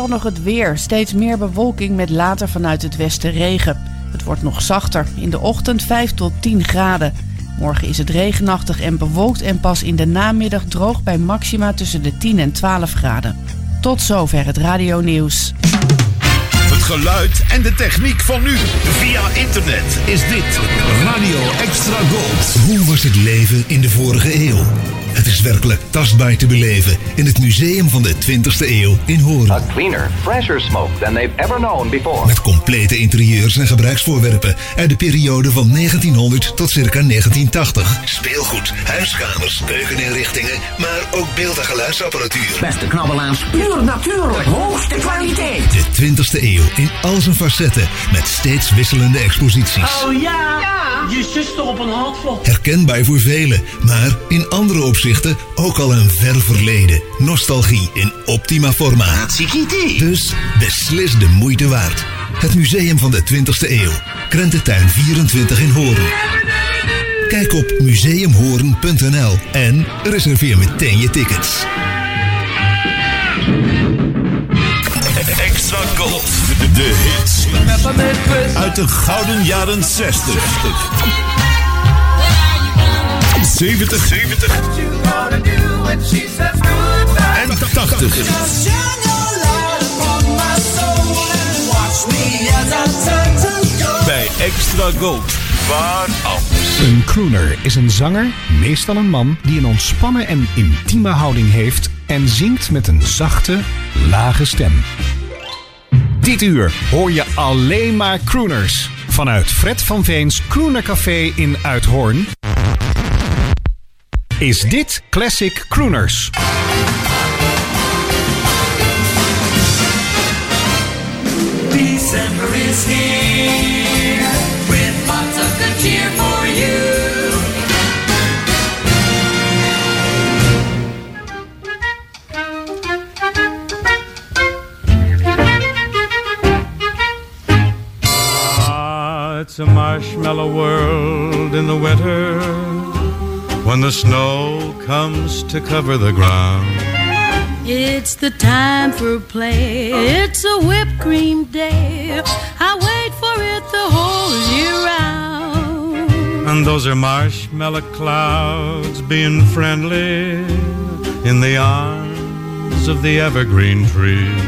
dan nog het weer. Steeds meer bewolking met later vanuit het westen regen. Het wordt nog zachter. In de ochtend 5 tot 10 graden. Morgen is het regenachtig en bewolkt en pas in de namiddag droog bij maxima tussen de 10 en 12 graden. Tot zover het radio nieuws. Het geluid en de techniek van nu. Via internet is dit Radio Extra Gold. Hoe was het leven in de vorige eeuw? Het is werkelijk tastbaar te beleven in het Museum van de 20e eeuw in Hoorn. A cleaner, fresher smoke than they've ever known before. Met complete interieurs en gebruiksvoorwerpen uit de periode van 1900 tot circa 1980. Speelgoed, huiskamers, keukeninrichtingen, maar ook beeld- en geluidsapparatuur. Beste knabbelaars, puur natuurlijk, hoogste kwaliteit. De 20e eeuw in al zijn facetten met steeds wisselende exposities. Oh ja, je zuster op een handvlot. Herkenbaar voor velen, maar in andere opzichten ook al een ver verleden. Nostalgie in optima forma. Dus beslist de moeite waard. Het Museum van de 20e eeuw. Krententuin 24 in Hoorn. Kijk op museumhoorn.nl en reserveer meteen je tickets. Extra Gold. De hits uit de gouden jaren 60. 70. 70. En 80. Bij Extra Gold. Waar anders? Een crooner is een zanger, meestal een man, die een ontspannen en intieme houding heeft en zingt met een zachte, lage stem. Dit uur hoor je alleen maar crooners. Vanuit Fred van Veens Crooner Café in Uithoorn is dit Classic Crooners. December is here with lots of good cheer for you. Ah, it's a marshmallow world in the winter when the snow comes to cover the ground. It's the time for play. It's a whipped cream day. I wait for it the whole year round. And those are marshmallow clouds being friendly in the arms of the evergreen trees.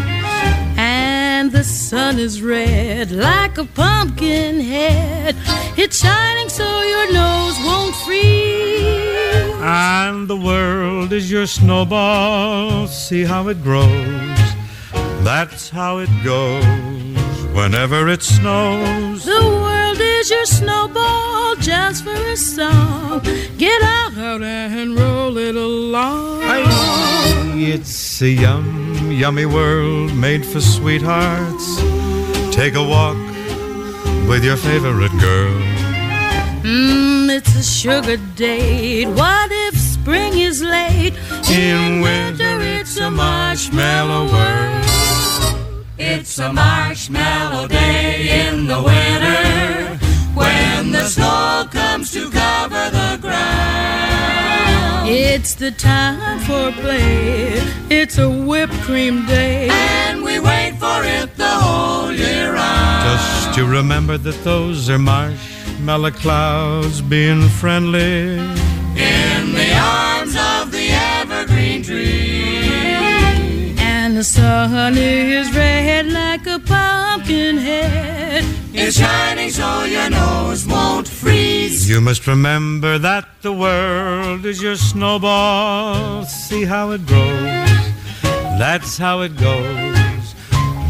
And the sun is red like a pumpkin head. It's shining so your nose won't freeze. And the world is your snowball. See how it grows. That's how it goes whenever it snows. The world is your snowball just for a song. Get out and roll it along. It's a yum, yummy world made for sweethearts. Take a walk with your favorite girl. Mmm, it's a sugar date. What if spring is late? In winter, it's a marshmallow world. It's a marshmallow day in the winter when the snow comes to cover the ground. It's the time for play. It's a whipped cream day. And we wait for it the whole year round. Just to remember that those are marshmallow clouds being friendly. In the arms of the evergreen tree. And the sun is red like a pumpkin head. It's shining so your nose won't freeze. You must remember that the world is your snowball. See how it grows. That's how it goes.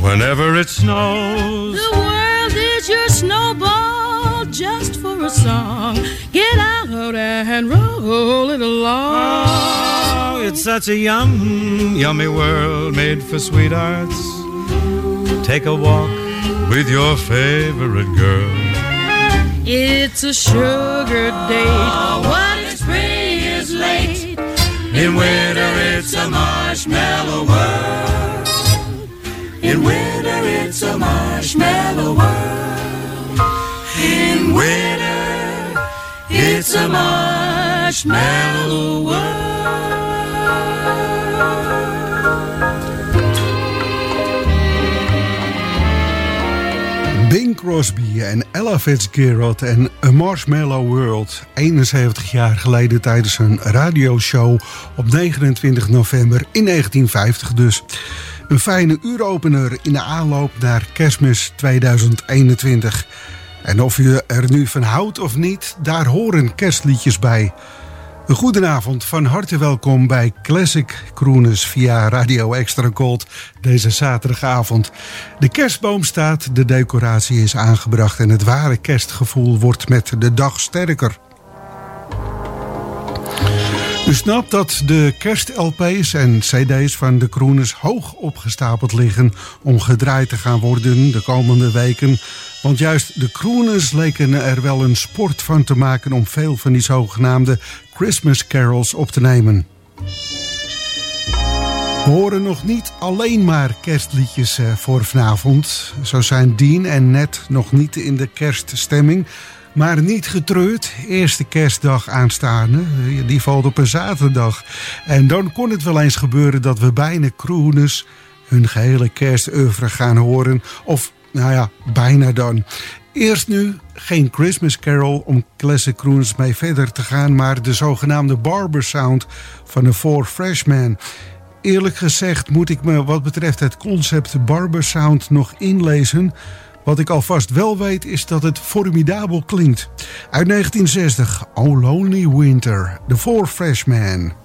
Whenever it snows. The world is your snowball just for a song. Get out and roll it along. Oh, it's such a yum, yummy world made for sweethearts. Take a walk with your favorite girl. It's a sugar date. What if spring is late? In winter it's a marshmallow world. In winter it's a marshmallow world. in winter, it's a marshmallow world. Bing Crosby en Ella Fitzgerald en A Marshmallow World... 71 jaar geleden tijdens een radioshow op 29 november in 1950 dus. Een fijne uuropener in de aanloop naar kerstmis 2021. En of je er nu van houdt of niet, daar horen kerstliedjes bij. Een goedenavond, van harte welkom bij Classic Crooners via Radio Extra Gold deze zaterdagavond. De kerstboom staat, de decoratie is aangebracht en het ware kerstgevoel wordt met de dag sterker. U snapt dat de kerst-LP's en CD's van de Kroeners hoog opgestapeld liggen om gedraaid te gaan worden de komende weken. Want juist de Kroeners leken er wel een sport van te maken om veel van die zogenaamde Christmas carols op te nemen. We horen nog niet alleen maar kerstliedjes eh, voor vanavond. Zo zijn Dean en Ned nog niet in de kerststemming. Maar niet getreurd, eerste kerstdag aanstaande, eh, die valt op een zaterdag. En dan kon het wel eens gebeuren dat we bijna Kroeners hun gehele kerstoeuvre gaan horen. Of, nou ja, bijna dan. Eerst nu geen Christmas Carol om Classic Croons mee verder te gaan... maar de zogenaamde Barber Sound van de Four Freshmen. Eerlijk gezegd moet ik me wat betreft het concept Barber Sound nog inlezen... Wat ik alvast wel weet is dat het formidabel klinkt. Uit 1960, Oh Lonely Winter, The Four Freshmen.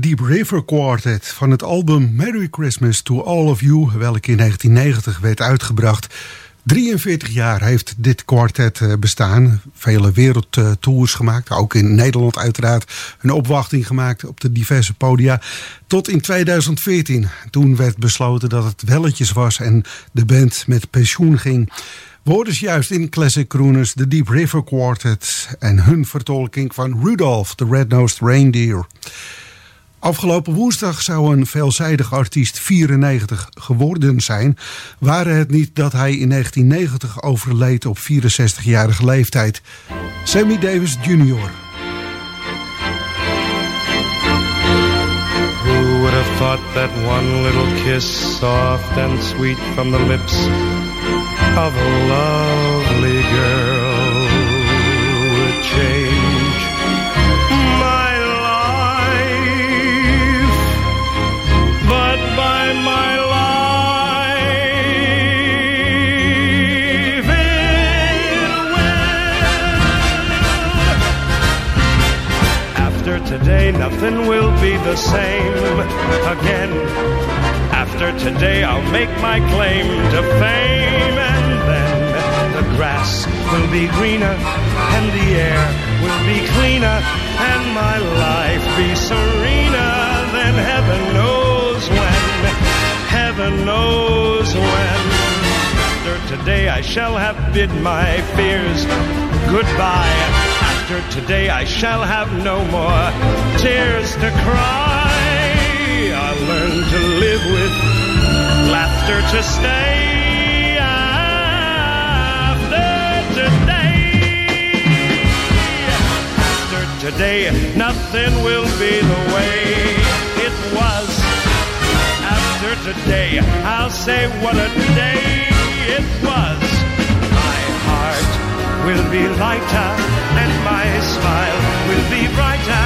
Deep River Quartet van het album Merry Christmas to All of You, welke in 1990 werd uitgebracht. 43 jaar heeft dit kwartet eh, bestaan. Vele wereldtours gemaakt. Ook in Nederland uiteraard. Een opwachting gemaakt op de diverse podia. Tot in 2014. Toen werd besloten dat het welletjes was en de band met pensioen ging. Dus juist in Classic Crooners de Deep River Quartet en hun vertolking van Rudolph, the Red-Nosed Reindeer. Afgelopen woensdag zou een veelzijdig artiest 94 geworden zijn, waren het niet dat hij in 1990 overleed op 64-jarige leeftijd. Sammy Davis Jr. Who would have thought that one little kiss, soft and sweet from the lips of a lovely girl, today, nothing will be the same again. After today, I'll make my claim to fame, and then the grass will be greener, and the air will be cleaner, and my life be serener than heaven knows when. Heaven knows when. After today, I shall have bid my fears goodbye. After today, I shall have no more tears to cry. I'll learn to live with laughter to stay. After today, after today, nothing will be the way it was. After today, I'll say what a day it was. Will be lighter, and my smile will be brighter,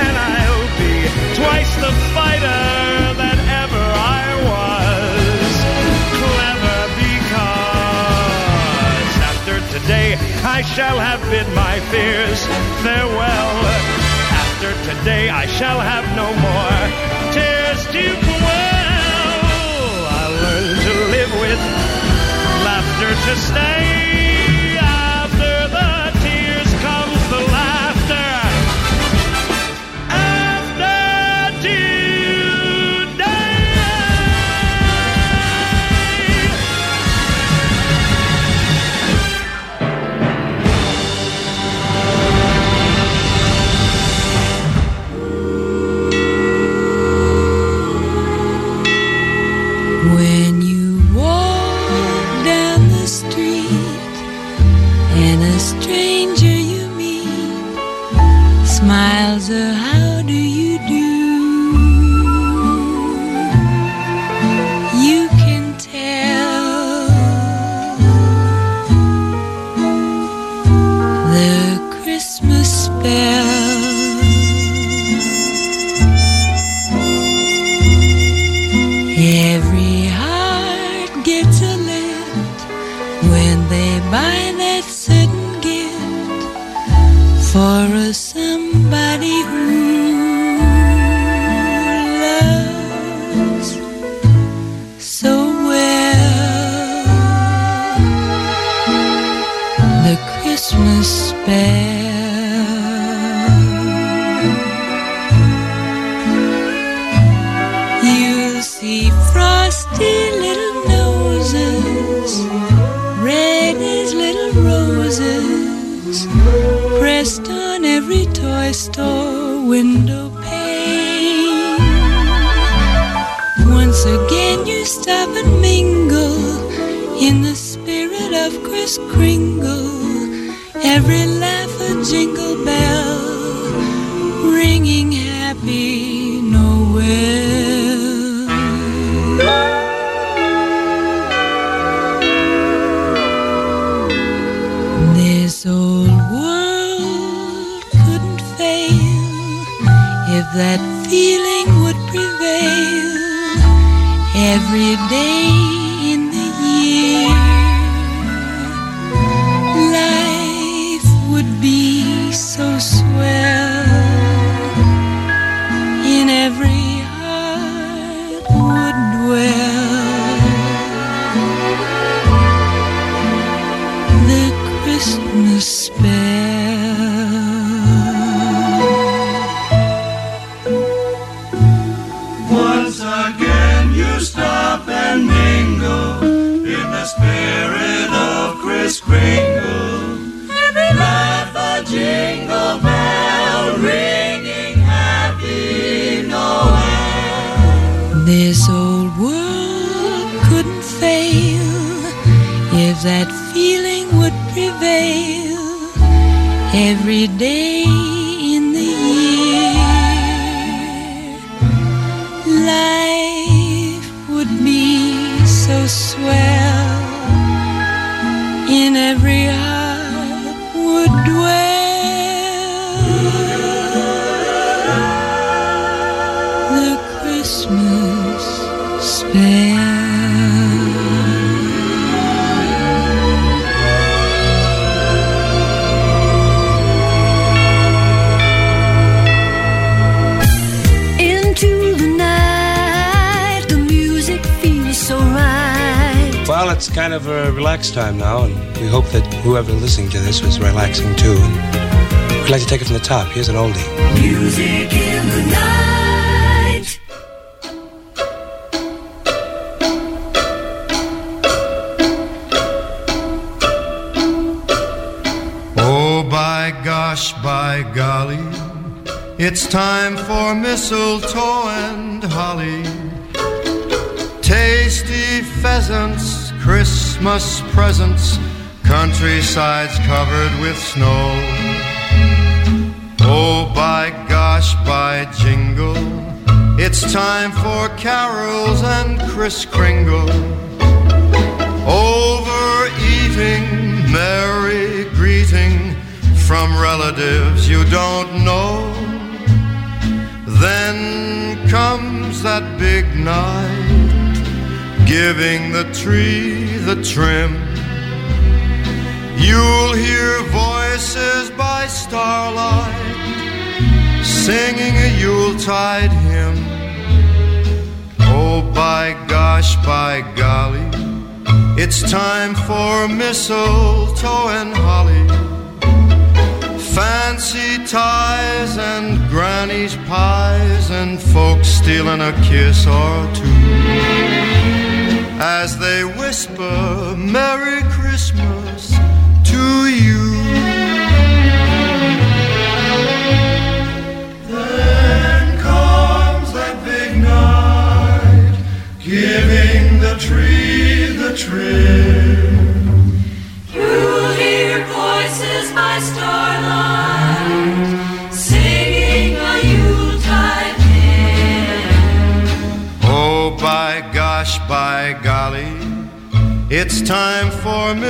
and I'll be twice the fighter that ever I was. Clever because after today I shall have bid my fears farewell. After today I shall have no more tears to quell. I'll learn to live with laughter to stay. Stop and mingle in the spirit of Kris Kringle. Every laugh a jingle bell ringing happy Noel. This old world couldn't fail if that feeling every day that feeling would prevail. Every day it's kind of a relaxed time now, and we hope that whoever listening to this was relaxing too. And we'd like to take it from the top. Here's an oldie. Music in the night. Oh, by gosh, by golly, it's time for mistletoe and holly. Tasty pheasants, Christmas presents, countrysides covered with snow. Oh, by gosh, by jingle, it's time for carols and Kris Kringle. Overeating, merry greeting from relatives you don't know. Then comes that big night, giving the tree the trim. You'll hear voices by starlight, singing a Yuletide hymn. Oh, by gosh, by golly, it's time for mistletoe and holly. Fancy ties and granny's pies and folks stealing a kiss or two. As they whisper Merry Christmas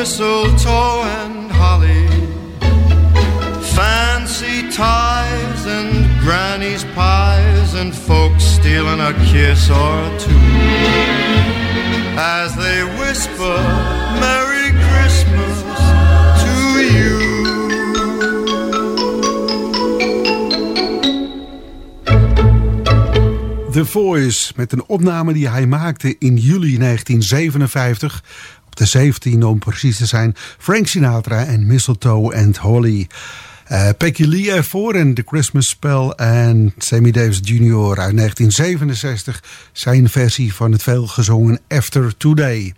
mistletoe and holly. Fancy ties and granny's pies and folks stealing a kiss or two. As they whisper, Merry Christmas to you. The Voice met een opname die hij maakte in juli 1957. De 17e om precies te zijn. Frank Sinatra en Mistletoe and Holly. Eh Peggy Lee ervoor en The Christmas Spell en Sammy Davis Jr. uit 1967. Zijn versie van het veelgezongen After Today.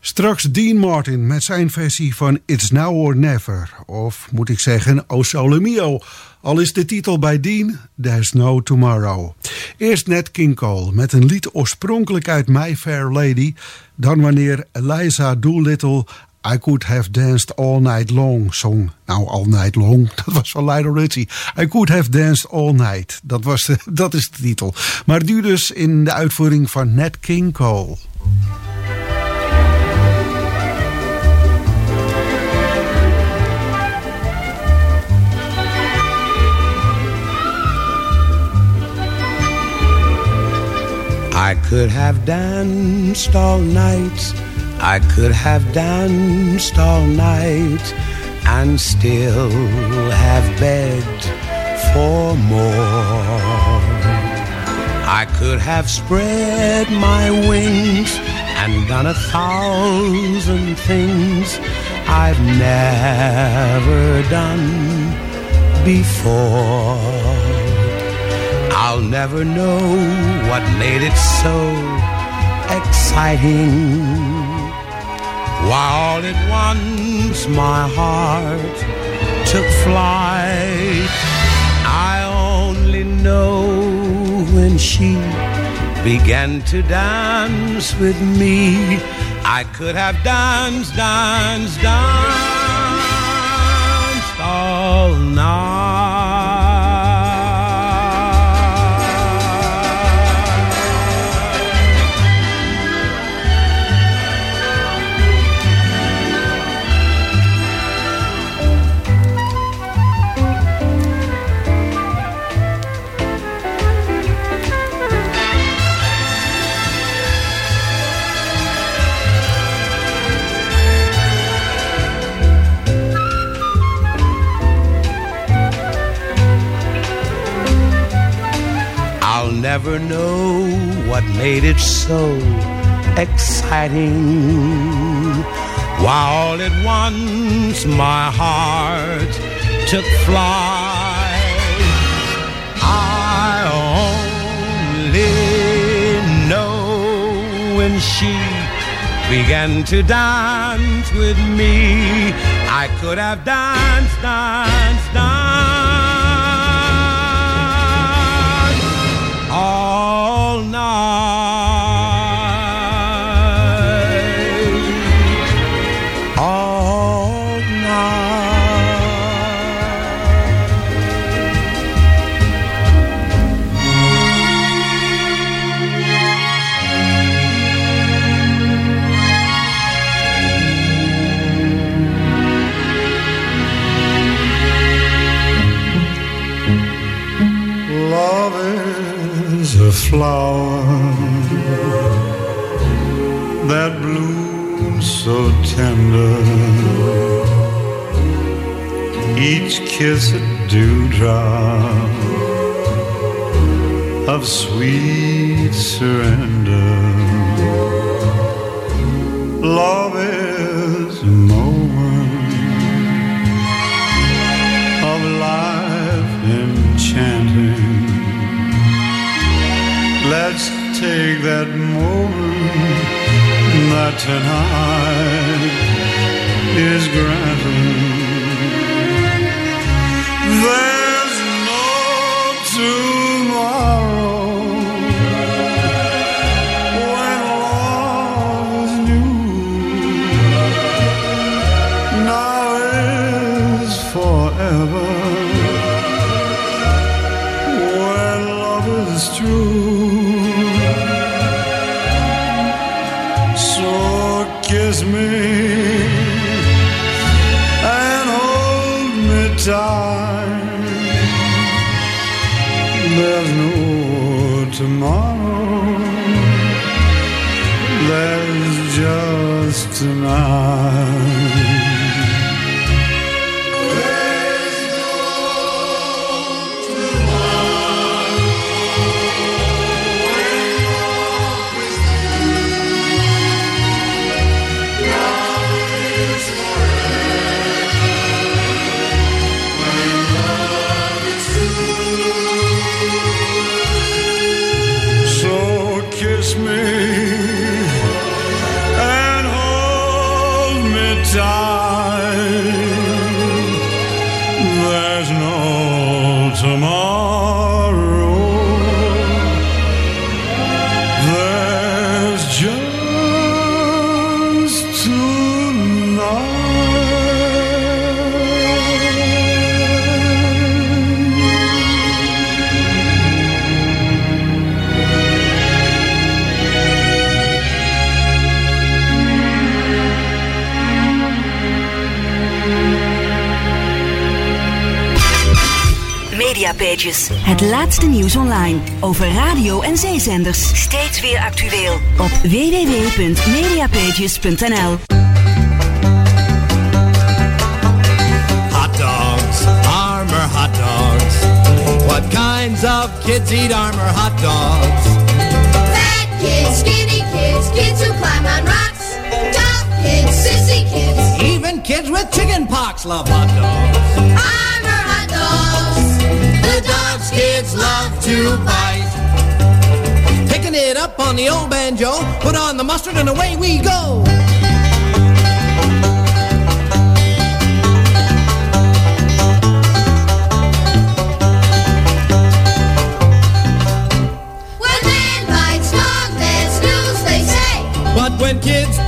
Straks Dean Martin met zijn versie van It's Now or Never. Of moet ik zeggen, O Sole Mio. Al is de titel bij Dean, There's No Tomorrow. Eerst Nat King Cole met een lied oorspronkelijk uit My Fair Lady. Dan wanneer Eliza Doolittle I Could Have Danced All Night Long zong. Nou, All Night Long, dat was van Lionel Richie. I Could Have Danced All Night, dat, was dat is de titel. Maar nu dus in de uitvoering van Nat King Cole. I could have danced all night. I could have danced all night and still have begged for more. I could have spread my wings and done a thousand things I've never done before. I'll never know what made it so exciting. Why all at once my heart took flight. I only know when she began to dance with me. I could have danced, danced, danced all night. Never know what made it so exciting. Why all at once my heart took flight. I only know when she began to dance with me. I could have danced, danced, danced kiss a dewdrop of sweet surrender. Love is a moment of life enchanting. Let's take that moment that tonight is granting. There's no tomorrow. There's just tonight. Over radio en zeezenders. Steeds weer actueel. Op www.mediapages.nl Hot dogs, armor hot dogs. What kinds of kids eat armor hot dogs? Fat kids, skinny kids, kids who climb on rocks, tough kids, sissy kids, Even kids with chicken pox love hot dogs. Dogs kids love to bite. Picking it up on the old banjo, put on the mustard and away we go. Within my song there's news they say but when man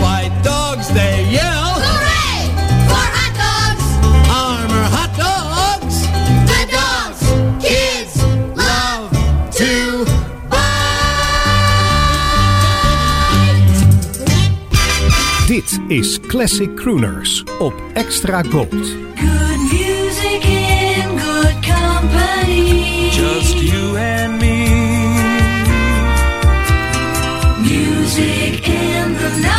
is Classic Crooners op Extra Gold. Good music in good company. Just you and me. Music in the night.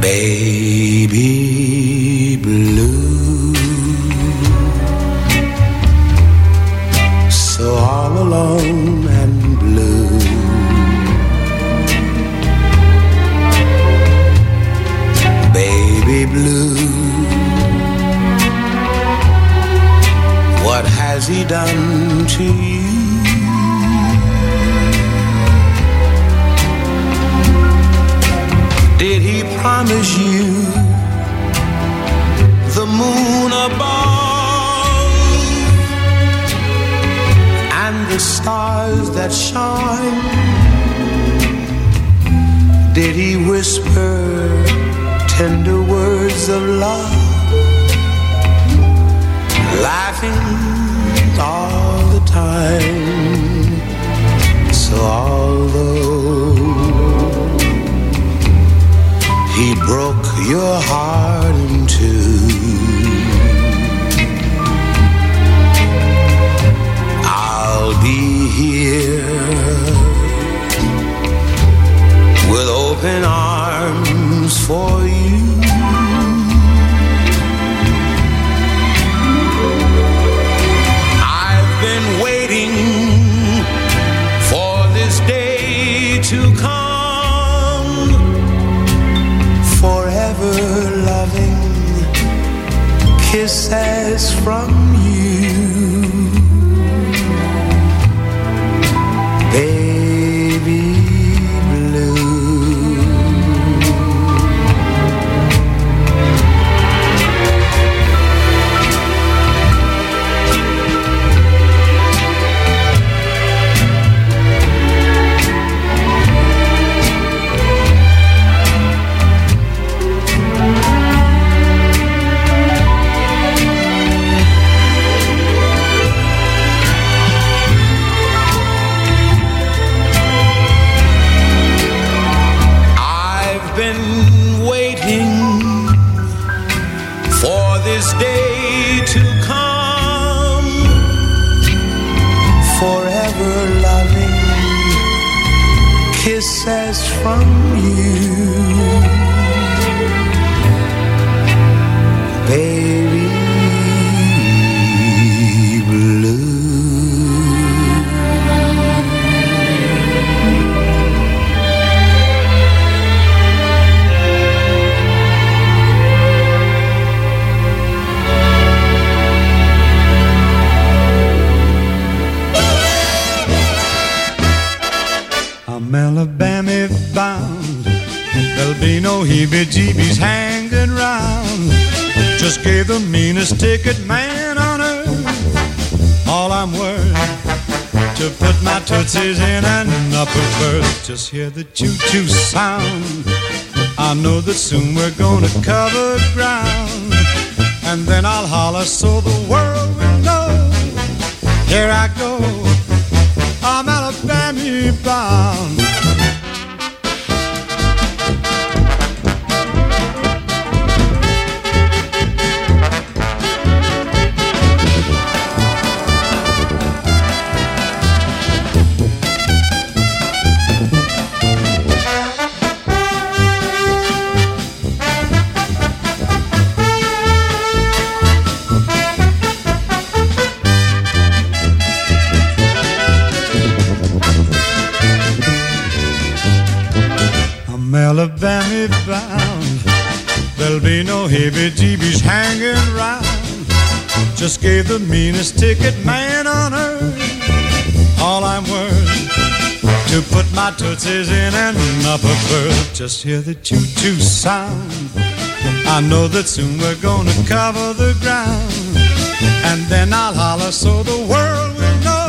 Baby he done to you? Did he promise you the moon above and the stars that shine? Did he whisper tender words of love, laughing your heart heebie-jeebies hanging round. Just gave the meanest ticket man on earth. All I'm worth to put my tootsies in an upper berth. Just hear the choo-choo sound. I know that soon we're gonna cover ground. And then I'll holler so the world will know. Here I go. I'm Alabama bound. Heebie-jeebies hanging round. Just gave the meanest ticket man on earth. All I'm worth to put my tootsies in an upper berth. Just hear the choo-choo sound. I know that soon we're gonna cover the ground. And then I'll holler so the world will know.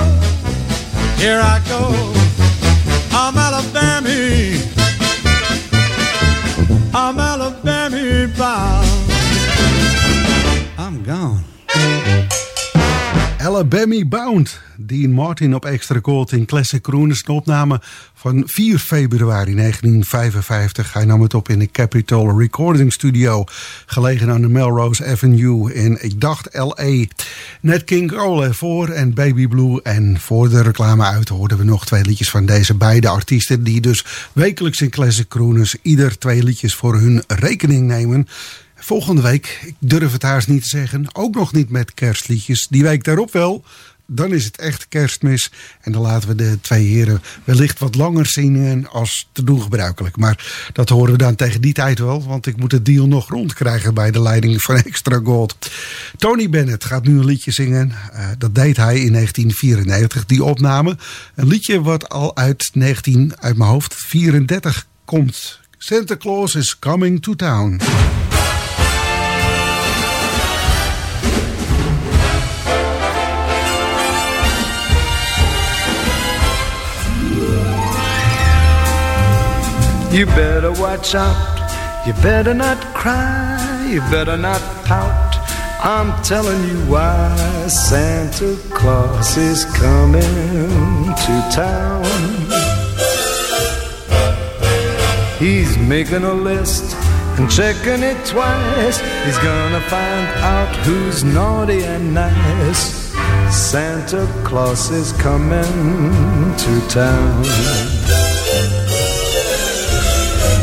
Here I go. I'm Alabama. I'm Alabama bound. I'm gone. Alabama Bound. Dean Martin op extra gold in Classic Crooners. Opname van 4 februari 1955. Hij nam het op in de Capitol Recording Studio. Gelegen aan de Melrose Avenue in, ik dacht, L.A. Net King Cole ervoor en Baby Blue. En voor de reclame uit hoorden we nog twee liedjes van deze beide artiesten. Die dus wekelijks in Classic Crooners ieder twee liedjes voor hun rekening nemen. Volgende week, ik durf het haast niet te zeggen, ook nog niet met kerstliedjes. Die week daarop wel. Dan is het echt kerstmis. En dan laten we de twee heren wellicht wat langer zingen als te doen gebruikelijk. Maar dat horen we dan tegen die tijd wel. Want ik moet het deal nog rondkrijgen bij de leiding van Extra Gold. Tony Bennett gaat nu een liedje zingen. Eh, dat deed hij in 1994, die opname. Een liedje wat al uit 19, uit mijn hoofd, 34 komt. Santa Claus is coming to town. You better watch out. You better not cry. You better not pout. I'm telling you why Santa Claus is coming to town. He's making a list and checking it twice. He's gonna find out who's naughty and nice. Santa Claus is coming to town.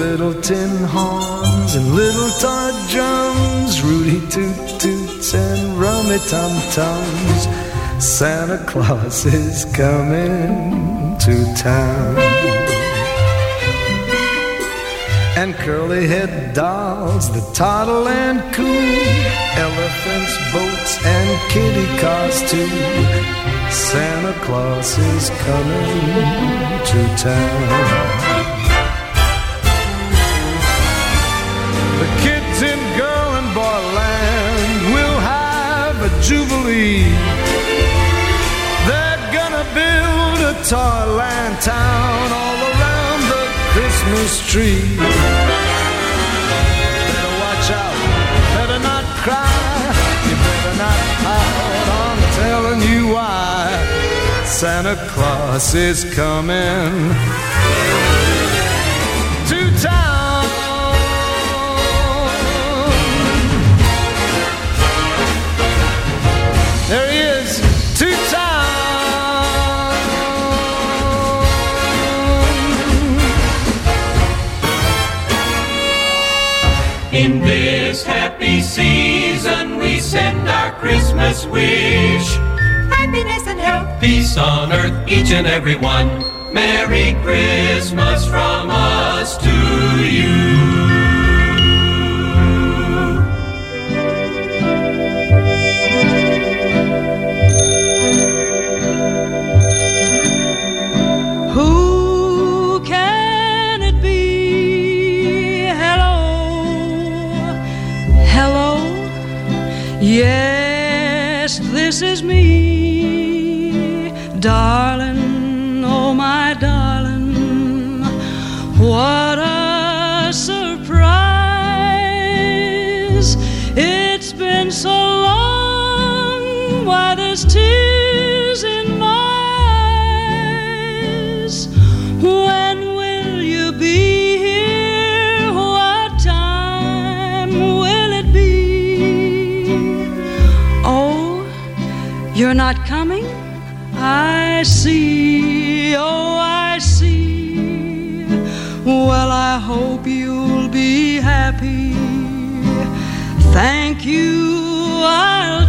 Little tin horns and little toy drums, Rudy toot toots and rummy tum tums. Santa Claus is coming to town. And curly head dolls that toddle and coo, elephants, boats, and kitty cars too. Santa Claus is coming to town. The kids in girl and boy land will have a jubilee. They're gonna build a toyland town all around the Christmas tree. Better watch out, better not cry, you better not pout. I'm telling you why. Santa Claus is coming to town. In this happy season, we send our Christmas wish. Happiness and health. Peace on earth, each and every one. Merry Christmas from us to you. Not coming? I see. Oh, I see. Well, I hope you'll be happy. Thank you. I'll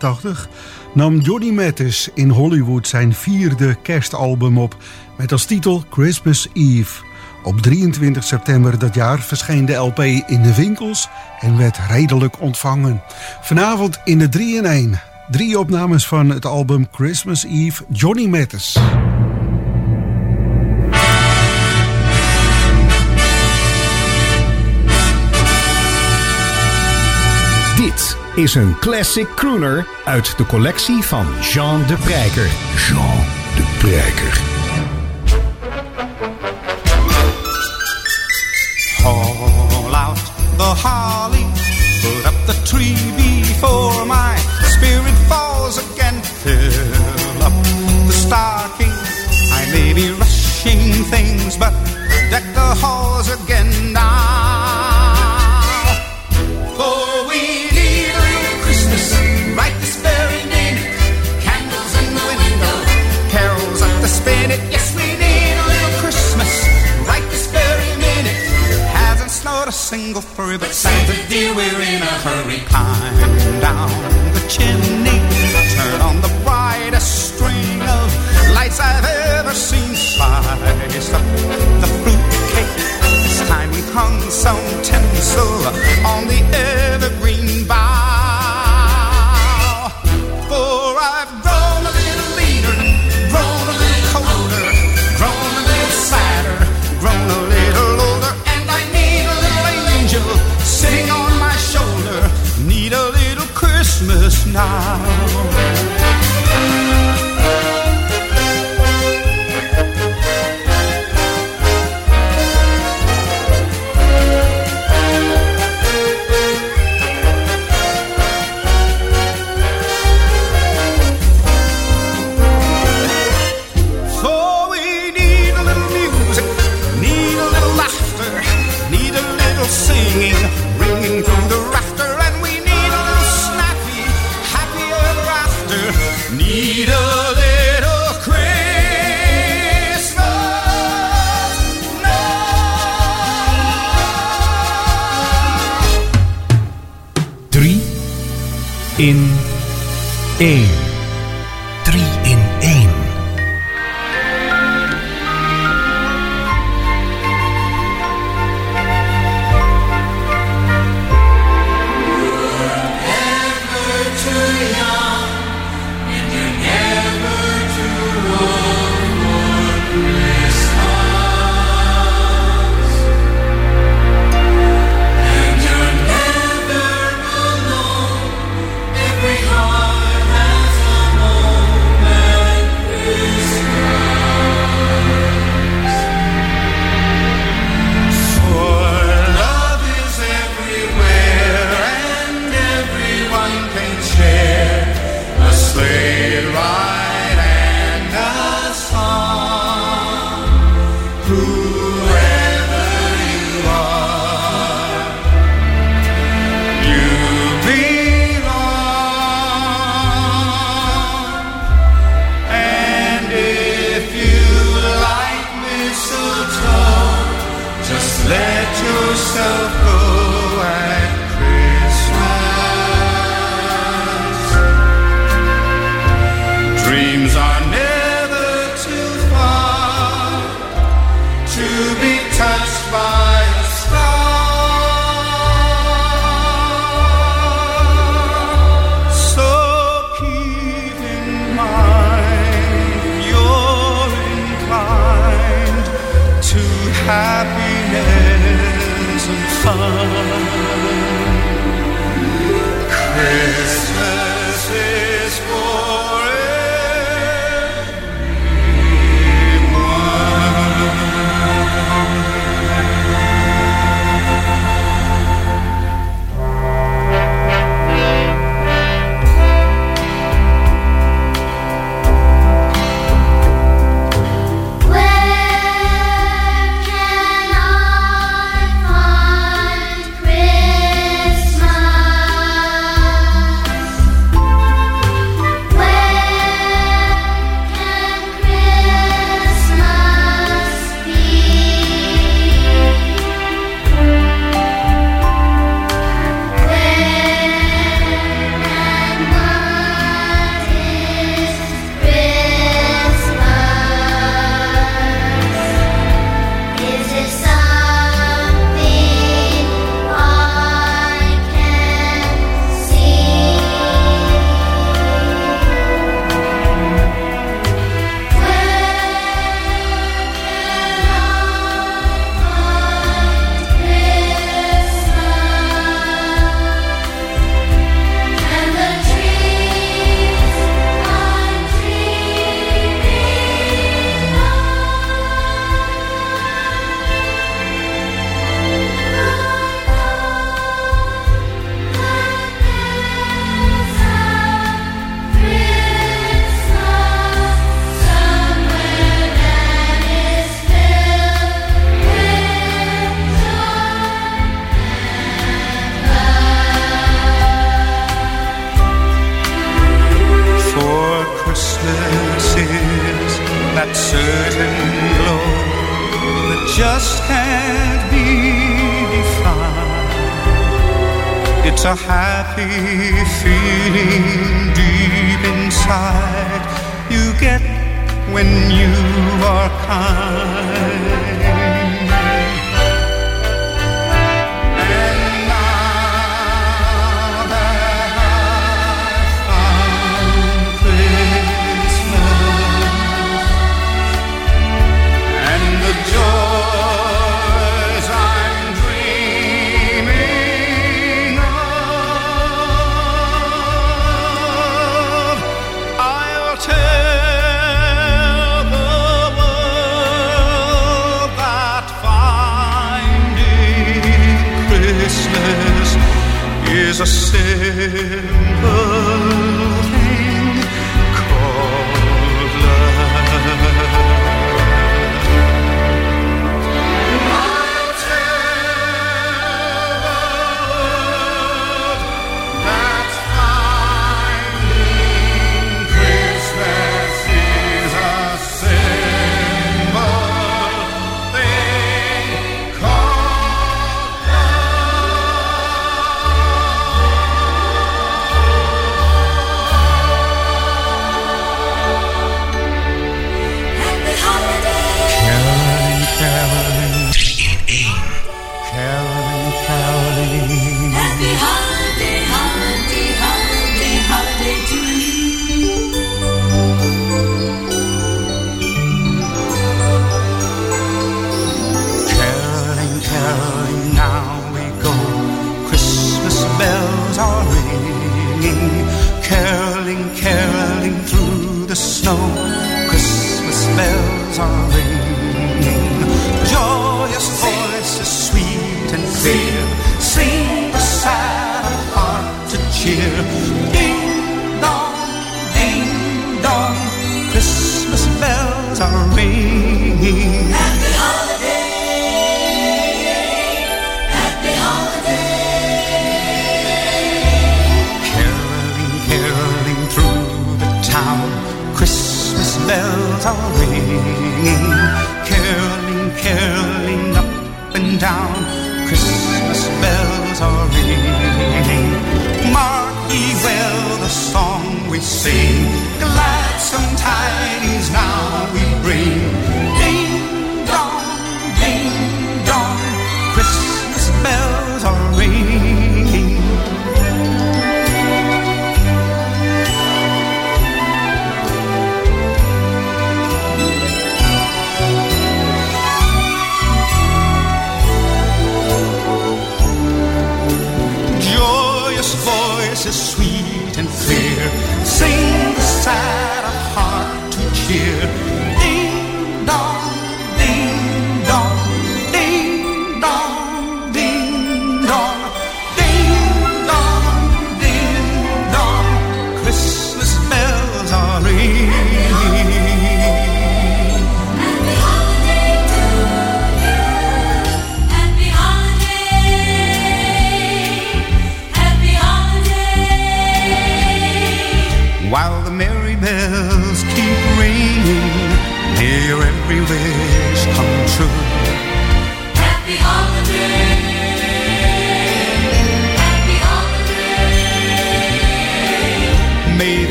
1986 nam Johnny Mathis in Hollywood zijn vierde kerstalbum op met als titel Christmas Eve. Op 23 september dat jaar verscheen de LP in de winkels en werd redelijk ontvangen. Vanavond in de 3 in 1. Drie opnames van het album Christmas Eve Johnny Mathis. Is een classic crooner uit de collectie van Jean de Prijker. Jean de Prijker. Haul out the holly, put up the tree before my spirit falls again. Fill up the stocking. I may be rushing things, but deck the halls again For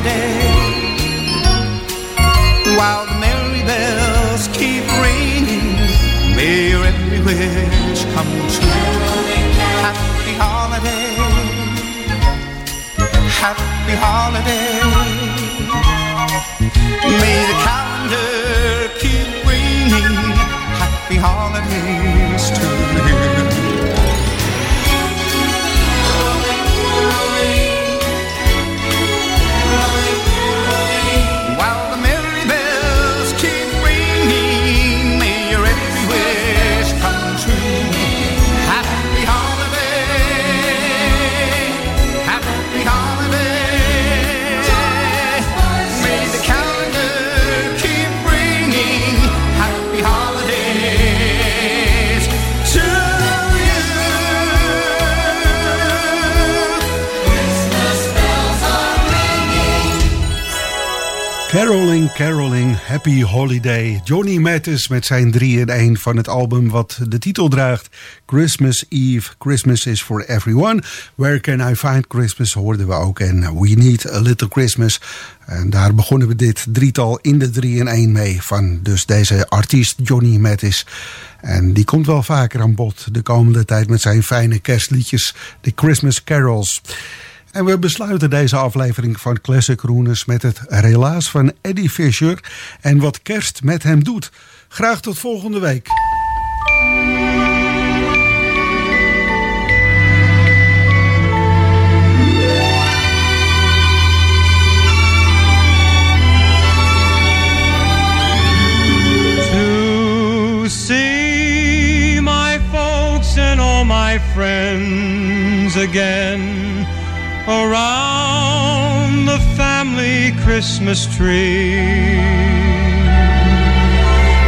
happy holiday. While the merry bells keep ringing, may your every wish come true. Happy holiday, happy holiday. May the calendar keep bringing happy holidays to you. Caroling, caroling, happy holiday. Johnny Mathis met zijn 3 in 1 van het album wat de titel draagt. Christmas Eve, Christmas is for everyone. Where can I find Christmas hoorden we ook. En We Need a Little Christmas. En daar begonnen we dit drietal in de 3 in 1 mee. Van dus deze artiest Johnny Mathis. En die komt wel vaker aan bod de komende tijd met zijn fijne kerstliedjes. De Christmas Carols. En we besluiten deze aflevering van Classic Rooners met het relaas van Eddie Fisher en wat kerst met hem doet. Graag tot volgende week. Christmas tree.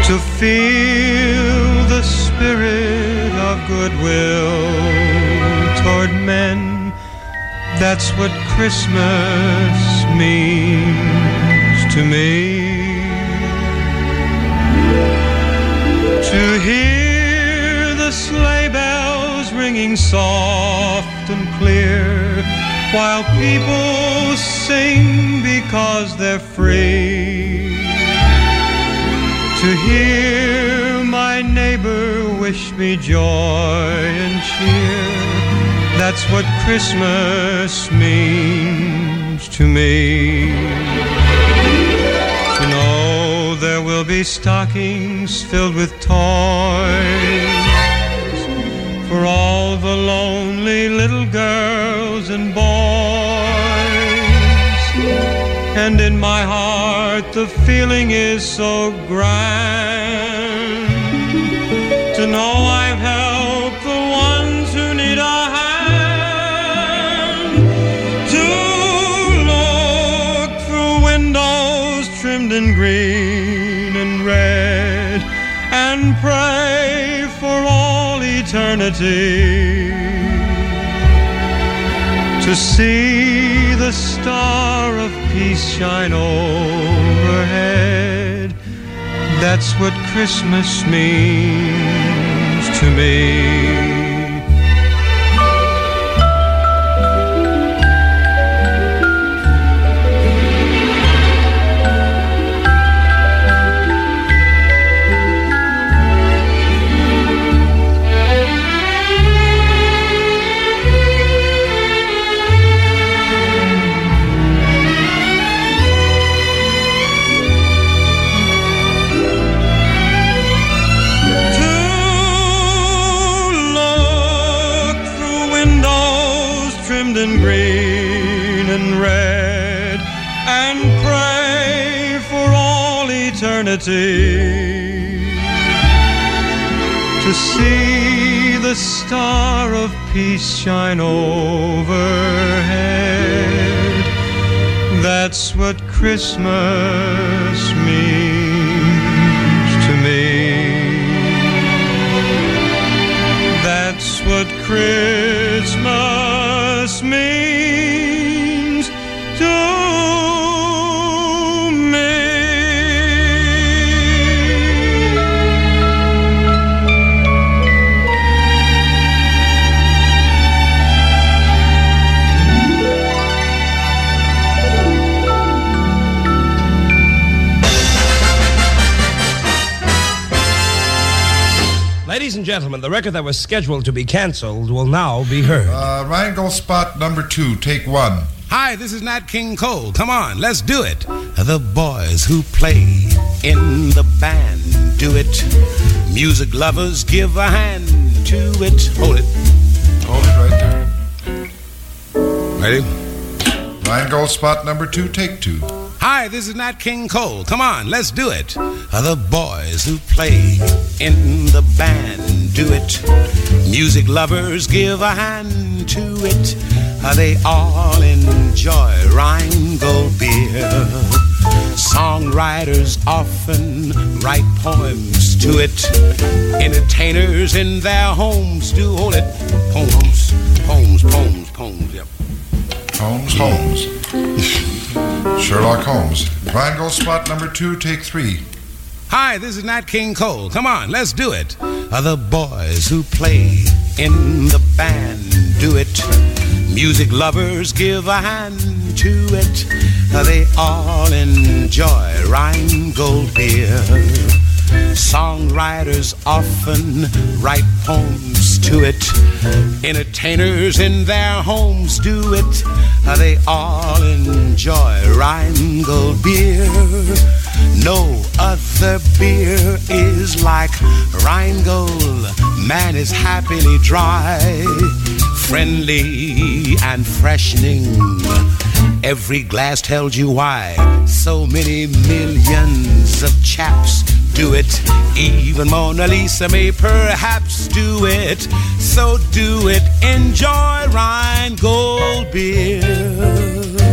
To feel the spirit of goodwill toward men, that's what Christmas means to me. To hear the sleigh bells ringing soft and clear while people sing because they're free. To hear my neighbor wish me joy and cheer. That's what Christmas means to me. To know there will be stockings filled with toys the feeling is so grand. To know I've helped the ones who need a hand. To look through windows trimmed in green and red and pray for all eternity. To see the star of peace shine overhead. That's what Christmas means to me. Eternity to see the star of peace shine overhead. That's what Christmas means to me. That's what Christmas means to me. Ladies and gentlemen, the record that was scheduled to be canceled will now be heard. Uh, Rheingold spot number two, take one. Hi, this is Nat King Cole. Come on, let's do it. The boys who play in the band do it. Music lovers give a hand to it. Hold it. Hold it right there. Ready? Rheingold spot number two, take two. Hi, this is Nat King Cole. Come on, let's do it. The boys who play in the band do it. Music lovers give a hand to it. Uh, they all enjoy Rheingold beer. Songwriters often write poems to it. Entertainers in their homes do hold it. Poems, poems, poems, poems. Yep. Holmes, Holmes. Sherlock Holmes. Rheingold spot number two, take three. Hi, this is Nat King Cole. Come on, let's do it. The boys who play in the band do it. Music lovers give a hand to it. They all enjoy Rheingold beer. Songwriters often write poems to it. Entertainers in their homes do it. They all enjoy Rheingold beer. No other beer is like Rheingold. Man is happily dry, friendly and freshening. Every glass tells you why. So many millions of chaps do it. Even Mona Lisa may perhaps do it. So do it. Enjoy Rheingold beer.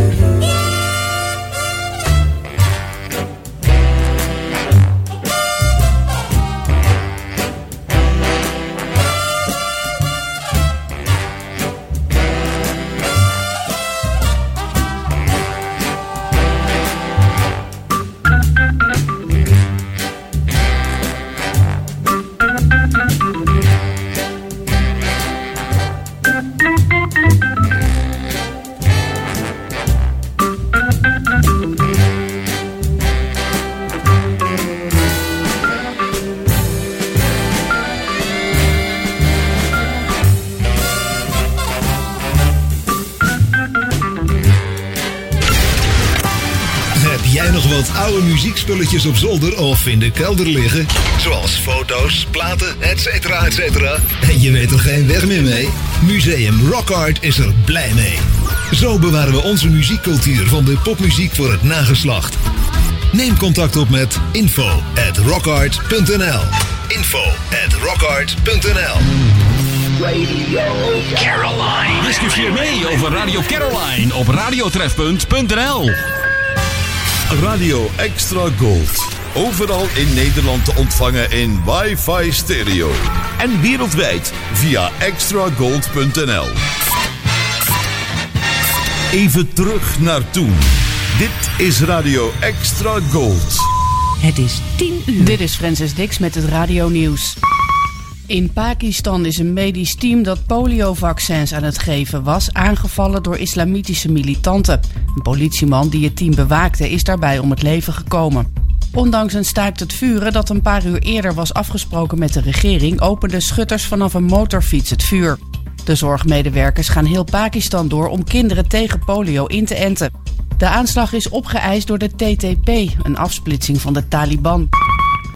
Oude muziekspulletjes op zolder of in de kelder liggen? Zoals foto's, platen, etc. etc. En je weet er geen weg meer mee? Museum Rock Art is er blij mee. Zo bewaren we onze muziekcultuur van de popmuziek voor het nageslacht. Neem contact op met info at rockart.nl info at rockart.nl Caroline. Discussieer mee over Radio Caroline op radiotrefpunt.nl. Radio Extra Gold. Overal in Nederland te ontvangen in wifi stereo. En wereldwijd via extragold.nl. Even terug naar toen. Dit is Radio Extra Gold. Het is 10 uur. Dit is Francis Dix met het Radio Nieuws. In Pakistan is een medisch team dat poliovaccins aan het geven was aangevallen door islamitische militanten. Een politieman die het team bewaakte is daarbij om het leven gekomen. Ondanks een staakt het vuren dat een paar uur eerder was afgesproken met de regering, openden schutters vanaf een motorfiets het vuur. De zorgmedewerkers gaan heel Pakistan door om kinderen tegen polio in te enten. De aanslag is opgeëist door de TTP, een afsplitsing van de Taliban.